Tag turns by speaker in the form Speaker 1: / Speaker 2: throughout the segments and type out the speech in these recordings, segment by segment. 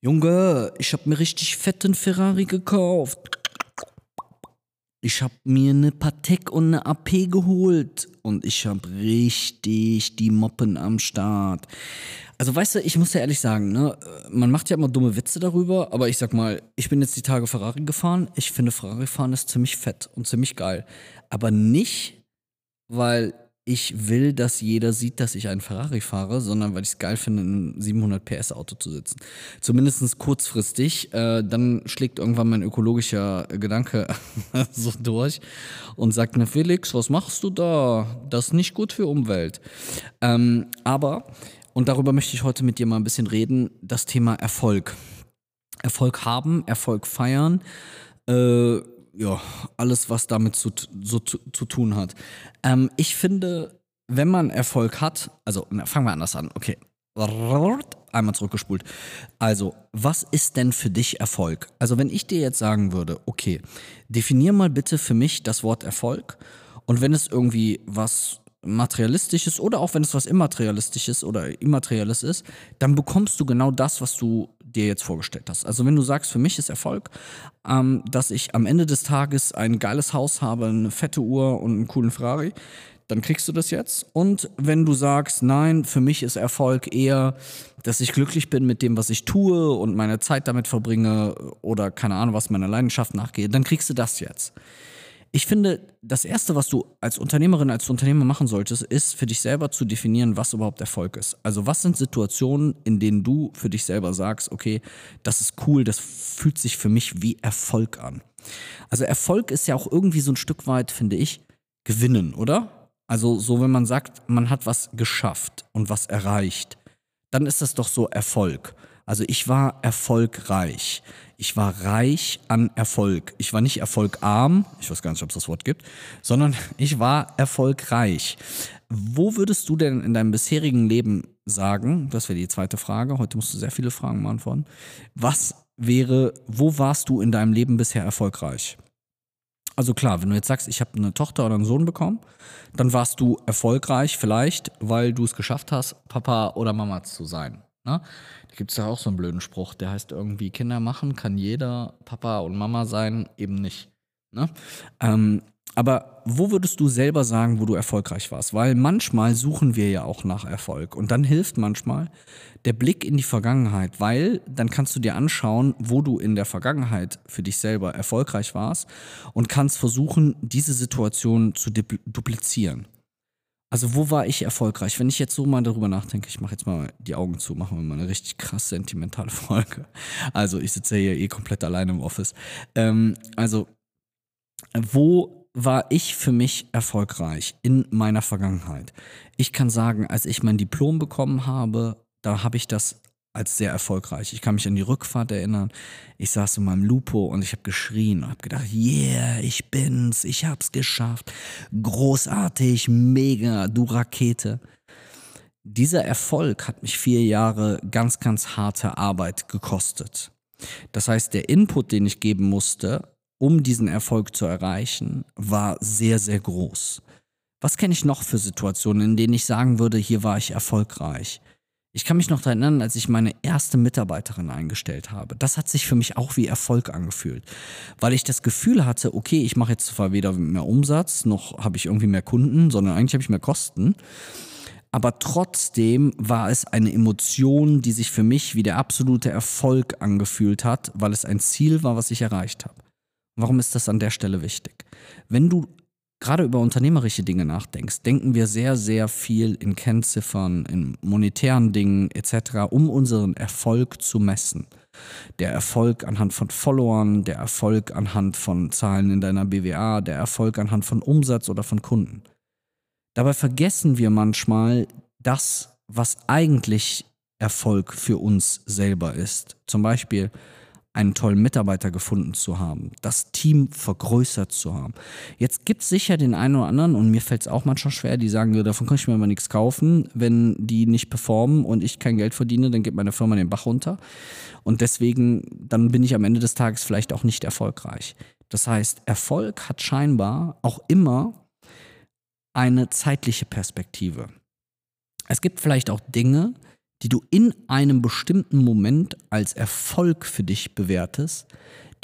Speaker 1: Junge, ich hab mir richtig fetten Ferrari gekauft. Ich hab mir eine Patek und eine AP geholt und ich hab richtig die Moppen am Start. Also weißt du, ich muss ja ehrlich sagen, ne, man macht ja immer dumme Witze darüber, aber ich sag mal, ich bin jetzt die Tage Ferrari gefahren. Ich finde Ferrari fahren ist ziemlich fett und ziemlich geil, aber nicht, weil ich will, dass jeder sieht, dass ich einen Ferrari fahre, sondern weil ich es geil finde, in einem 700 PS Auto zu sitzen. Zumindest kurzfristig. Äh, dann schlägt irgendwann mein ökologischer Gedanke so durch und sagt mir, Felix, was machst du da? Das ist nicht gut für Umwelt. Ähm, aber, und darüber möchte ich heute mit dir mal ein bisschen reden, das Thema Erfolg. Erfolg haben, Erfolg feiern. Äh, ja, alles, was damit zu, so, zu, zu tun hat. Ähm, ich finde, wenn man Erfolg hat, also na, fangen wir anders an, okay. Einmal zurückgespult. Also, was ist denn für dich Erfolg? Also, wenn ich dir jetzt sagen würde, okay, definier mal bitte für mich das Wort Erfolg und wenn es irgendwie was Materialistisches oder auch wenn es was Immaterialistisches oder Immaterielles ist, dann bekommst du genau das, was du dir jetzt vorgestellt hast. Also wenn du sagst, für mich ist Erfolg, ähm, dass ich am Ende des Tages ein geiles Haus habe, eine fette Uhr und einen coolen Ferrari, dann kriegst du das jetzt. Und wenn du sagst, nein, für mich ist Erfolg eher, dass ich glücklich bin mit dem, was ich tue und meine Zeit damit verbringe oder keine Ahnung, was meiner Leidenschaft nachgehe, dann kriegst du das jetzt. Ich finde, das Erste, was du als Unternehmerin, als Unternehmer machen solltest, ist für dich selber zu definieren, was überhaupt Erfolg ist. Also was sind Situationen, in denen du für dich selber sagst, okay, das ist cool, das fühlt sich für mich wie Erfolg an. Also Erfolg ist ja auch irgendwie so ein Stück weit, finde ich, gewinnen, oder? Also so, wenn man sagt, man hat was geschafft und was erreicht, dann ist das doch so Erfolg. Also ich war erfolgreich. Ich war reich an Erfolg. Ich war nicht erfolgarm, ich weiß gar nicht, ob es das Wort gibt, sondern ich war erfolgreich. Wo würdest du denn in deinem bisherigen Leben sagen, das wäre die zweite Frage, heute musst du sehr viele Fragen beantworten, was wäre, wo warst du in deinem Leben bisher erfolgreich? Also klar, wenn du jetzt sagst, ich habe eine Tochter oder einen Sohn bekommen, dann warst du erfolgreich vielleicht, weil du es geschafft hast, Papa oder Mama zu sein. Ne? Da gibt es ja auch so einen blöden Spruch, der heißt irgendwie, Kinder machen kann jeder Papa und Mama sein, eben nicht. Ne? Ähm, aber wo würdest du selber sagen, wo du erfolgreich warst? Weil manchmal suchen wir ja auch nach Erfolg. Und dann hilft manchmal der Blick in die Vergangenheit, weil dann kannst du dir anschauen, wo du in der Vergangenheit für dich selber erfolgreich warst und kannst versuchen, diese Situation zu duplizieren. Also wo war ich erfolgreich? Wenn ich jetzt so mal darüber nachdenke, ich mache jetzt mal die Augen zu, machen wir mal eine richtig krass sentimentale Folge. Also ich sitze hier eh komplett alleine im Office. Ähm, also wo war ich für mich erfolgreich in meiner Vergangenheit? Ich kann sagen, als ich mein Diplom bekommen habe, da habe ich das als sehr erfolgreich. Ich kann mich an die Rückfahrt erinnern. Ich saß in meinem Lupo und ich habe geschrien und habe gedacht, yeah, ich bin's, ich hab's geschafft. Großartig, mega, du Rakete. Dieser Erfolg hat mich vier Jahre ganz, ganz harte Arbeit gekostet. Das heißt, der Input, den ich geben musste, um diesen Erfolg zu erreichen, war sehr, sehr groß. Was kenne ich noch für Situationen, in denen ich sagen würde, hier war ich erfolgreich? Ich kann mich noch daran erinnern, als ich meine erste Mitarbeiterin eingestellt habe. Das hat sich für mich auch wie Erfolg angefühlt, weil ich das Gefühl hatte, okay, ich mache jetzt zwar weder mehr Umsatz, noch habe ich irgendwie mehr Kunden, sondern eigentlich habe ich mehr Kosten. Aber trotzdem war es eine Emotion, die sich für mich wie der absolute Erfolg angefühlt hat, weil es ein Ziel war, was ich erreicht habe. Warum ist das an der Stelle wichtig? Wenn du gerade über unternehmerische Dinge nachdenkst, denken wir sehr, sehr viel in Kennziffern, in monetären Dingen etc., um unseren Erfolg zu messen. Der Erfolg anhand von Followern, der Erfolg anhand von Zahlen in deiner BWA, der Erfolg anhand von Umsatz oder von Kunden. Dabei vergessen wir manchmal das, was eigentlich Erfolg für uns selber ist. Zum Beispiel, einen tollen Mitarbeiter gefunden zu haben, das Team vergrößert zu haben. Jetzt gibt es sicher den einen oder anderen, und mir fällt es auch manchmal schwer, die sagen, davon kann ich mir aber nichts kaufen, wenn die nicht performen und ich kein Geld verdiene, dann geht meine Firma den Bach runter. Und deswegen, dann bin ich am Ende des Tages vielleicht auch nicht erfolgreich. Das heißt, Erfolg hat scheinbar auch immer eine zeitliche Perspektive. Es gibt vielleicht auch Dinge, die du in einem bestimmten Moment als Erfolg für dich bewertest,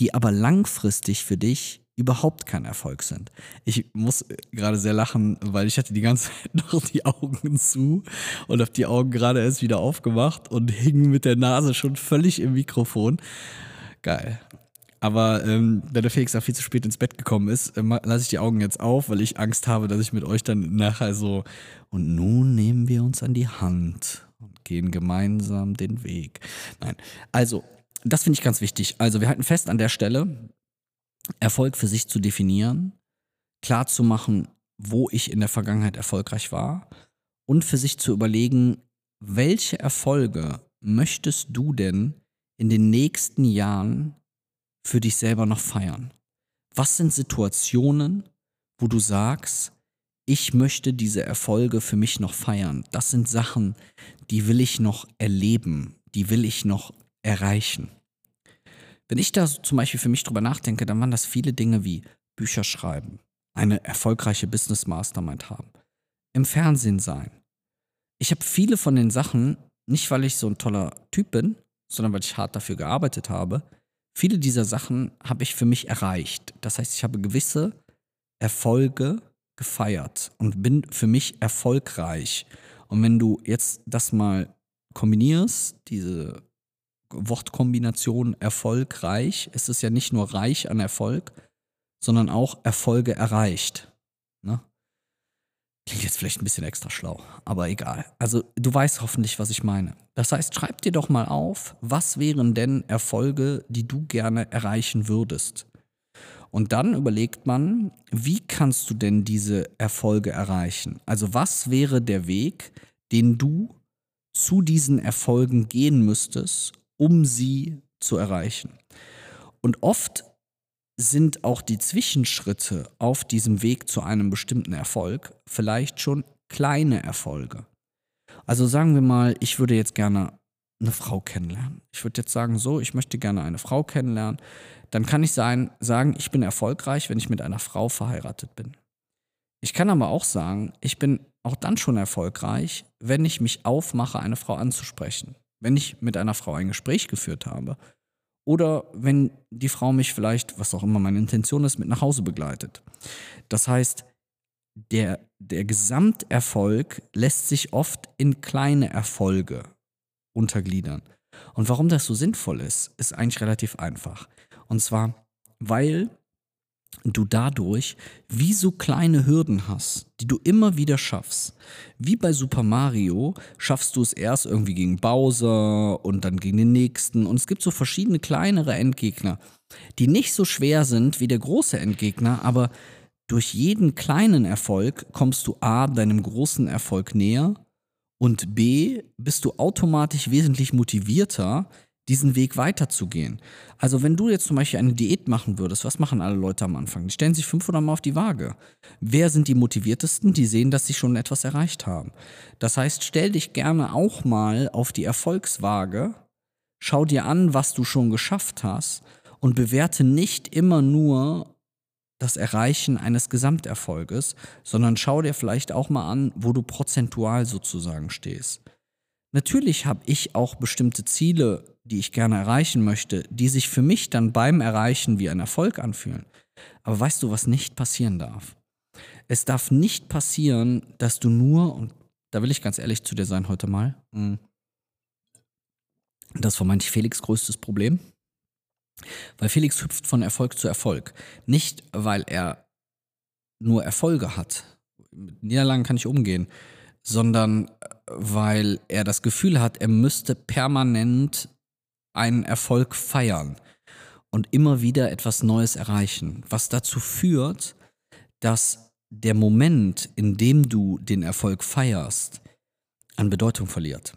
Speaker 1: die aber langfristig für dich überhaupt kein Erfolg sind. Ich muss gerade sehr lachen, weil ich hatte die ganze Zeit noch die Augen zu und habe die Augen gerade erst wieder aufgemacht und hing mit der Nase schon völlig im Mikrofon. Geil. Aber ähm, da der Felix auch viel zu spät ins Bett gekommen ist, äh, lasse ich die Augen jetzt auf, weil ich Angst habe, dass ich mit euch dann nachher so und nun nehmen wir uns an die Hand gehen gemeinsam den Weg. Nein, also das finde ich ganz wichtig. Also wir halten fest an der Stelle, Erfolg für sich zu definieren, klar zu machen, wo ich in der Vergangenheit erfolgreich war und für sich zu überlegen, welche Erfolge möchtest du denn in den nächsten Jahren für dich selber noch feiern? Was sind Situationen, wo du sagst, ich möchte diese Erfolge für mich noch feiern? Das sind Sachen, die will ich noch erleben, die will ich noch erreichen. Wenn ich da zum Beispiel für mich drüber nachdenke, dann waren das viele Dinge wie Bücher schreiben, eine erfolgreiche Business Mastermind haben, im Fernsehen sein. Ich habe viele von den Sachen, nicht weil ich so ein toller Typ bin, sondern weil ich hart dafür gearbeitet habe, viele dieser Sachen habe ich für mich erreicht. Das heißt, ich habe gewisse Erfolge gefeiert und bin für mich erfolgreich. Und wenn du jetzt das mal kombinierst, diese Wortkombination erfolgreich, ist es ja nicht nur reich an Erfolg, sondern auch Erfolge erreicht. Ne? Klingt jetzt vielleicht ein bisschen extra schlau, aber egal. Also du weißt hoffentlich, was ich meine. Das heißt, schreib dir doch mal auf, was wären denn Erfolge, die du gerne erreichen würdest. Und dann überlegt man, wie kannst du denn diese Erfolge erreichen? Also was wäre der Weg, den du zu diesen Erfolgen gehen müsstest, um sie zu erreichen. Und oft sind auch die Zwischenschritte auf diesem Weg zu einem bestimmten Erfolg vielleicht schon kleine Erfolge. Also sagen wir mal, ich würde jetzt gerne eine Frau kennenlernen. Ich würde jetzt sagen, so, ich möchte gerne eine Frau kennenlernen. Dann kann ich sein, sagen, ich bin erfolgreich, wenn ich mit einer Frau verheiratet bin. Ich kann aber auch sagen, ich bin auch dann schon erfolgreich, wenn ich mich aufmache, eine Frau anzusprechen wenn ich mit einer Frau ein Gespräch geführt habe oder wenn die Frau mich vielleicht, was auch immer meine Intention ist, mit nach Hause begleitet. Das heißt, der, der Gesamterfolg lässt sich oft in kleine Erfolge untergliedern. Und warum das so sinnvoll ist, ist eigentlich relativ einfach. Und zwar, weil du dadurch wie so kleine Hürden hast, die du immer wieder schaffst. Wie bei Super Mario schaffst du es erst irgendwie gegen Bowser und dann gegen den nächsten. Und es gibt so verschiedene kleinere Endgegner, die nicht so schwer sind wie der große Endgegner, aber durch jeden kleinen Erfolg kommst du A, deinem großen Erfolg näher und B, bist du automatisch wesentlich motivierter, diesen Weg weiterzugehen. Also wenn du jetzt zum Beispiel eine Diät machen würdest, was machen alle Leute am Anfang? Die stellen sich 500 Mal auf die Waage. Wer sind die motiviertesten? Die sehen, dass sie schon etwas erreicht haben. Das heißt, stell dich gerne auch mal auf die Erfolgswaage, schau dir an, was du schon geschafft hast und bewerte nicht immer nur das Erreichen eines Gesamterfolges, sondern schau dir vielleicht auch mal an, wo du prozentual sozusagen stehst. Natürlich habe ich auch bestimmte Ziele die ich gerne erreichen möchte, die sich für mich dann beim Erreichen wie ein Erfolg anfühlen. Aber weißt du, was nicht passieren darf? Es darf nicht passieren, dass du nur, und da will ich ganz ehrlich zu dir sein heute mal, hm, das war manch Felix größtes Problem, weil Felix hüpft von Erfolg zu Erfolg. Nicht, weil er nur Erfolge hat. Mit Niederlagen kann ich umgehen, sondern äh, weil er das Gefühl hat, er müsste permanent einen Erfolg feiern und immer wieder etwas Neues erreichen, was dazu führt, dass der Moment, in dem du den Erfolg feierst, an Bedeutung verliert.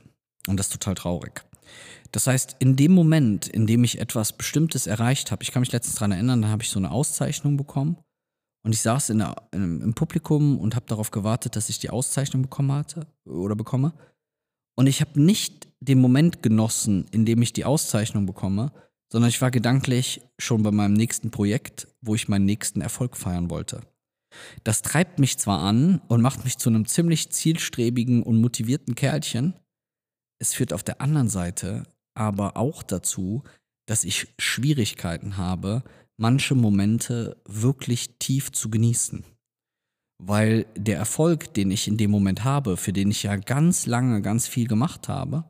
Speaker 1: Und das ist total traurig. Das heißt, in dem Moment, in dem ich etwas Bestimmtes erreicht habe, ich kann mich letztens daran erinnern, da habe ich so eine Auszeichnung bekommen und ich saß in der, in, im Publikum und habe darauf gewartet, dass ich die Auszeichnung bekommen hatte oder bekomme. Und ich habe nicht den Moment genossen, in dem ich die Auszeichnung bekomme, sondern ich war gedanklich schon bei meinem nächsten Projekt, wo ich meinen nächsten Erfolg feiern wollte. Das treibt mich zwar an und macht mich zu einem ziemlich zielstrebigen und motivierten Kerlchen, es führt auf der anderen Seite aber auch dazu, dass ich Schwierigkeiten habe, manche Momente wirklich tief zu genießen. Weil der Erfolg, den ich in dem Moment habe, für den ich ja ganz lange ganz viel gemacht habe,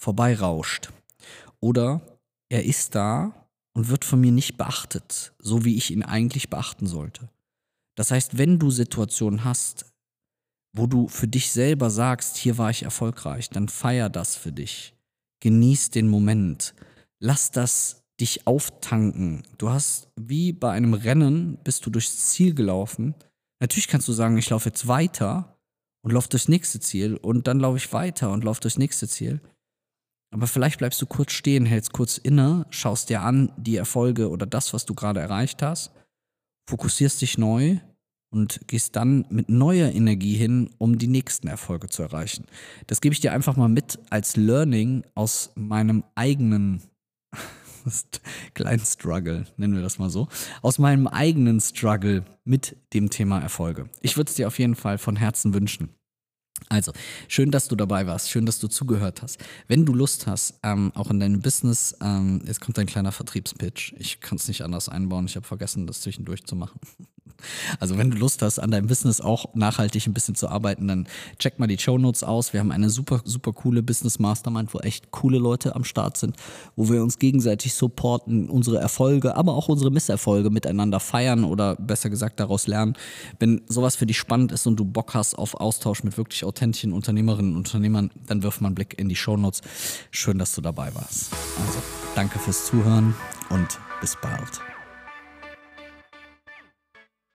Speaker 1: vorbeirauscht. Oder er ist da und wird von mir nicht beachtet, so wie ich ihn eigentlich beachten sollte. Das heißt, wenn du Situationen hast, wo du für dich selber sagst, hier war ich erfolgreich, dann feier das für dich. Genieß den Moment. Lass das dich auftanken. Du hast wie bei einem Rennen, bist du durchs Ziel gelaufen. Natürlich kannst du sagen, ich laufe jetzt weiter und laufe durchs nächste Ziel und dann laufe ich weiter und laufe durchs nächste Ziel. Aber vielleicht bleibst du kurz stehen, hältst kurz inne, schaust dir an die Erfolge oder das, was du gerade erreicht hast, fokussierst dich neu und gehst dann mit neuer Energie hin, um die nächsten Erfolge zu erreichen. Das gebe ich dir einfach mal mit als Learning aus meinem eigenen kleinen Struggle, nennen wir das mal so, aus meinem eigenen Struggle mit dem Thema Erfolge. Ich würde es dir auf jeden Fall von Herzen wünschen. Also, schön, dass du dabei warst, schön, dass du zugehört hast. Wenn du Lust hast, ähm, auch in deinem Business, ähm, jetzt kommt ein kleiner Vertriebspitch. Ich kann es nicht anders einbauen, ich habe vergessen, das zwischendurch zu machen. Also wenn du Lust hast, an deinem Business auch nachhaltig ein bisschen zu arbeiten, dann check mal die Show Notes aus. Wir haben eine super, super coole Business Mastermind, wo echt coole Leute am Start sind, wo wir uns gegenseitig supporten, unsere Erfolge, aber auch unsere Misserfolge miteinander feiern oder besser gesagt daraus lernen. Wenn sowas für dich spannend ist und du Bock hast auf Austausch mit wirklich authentischen Unternehmerinnen und Unternehmern, dann wirf mal einen Blick in die Show Notes. Schön, dass du dabei warst. Also, danke fürs Zuhören und bis bald.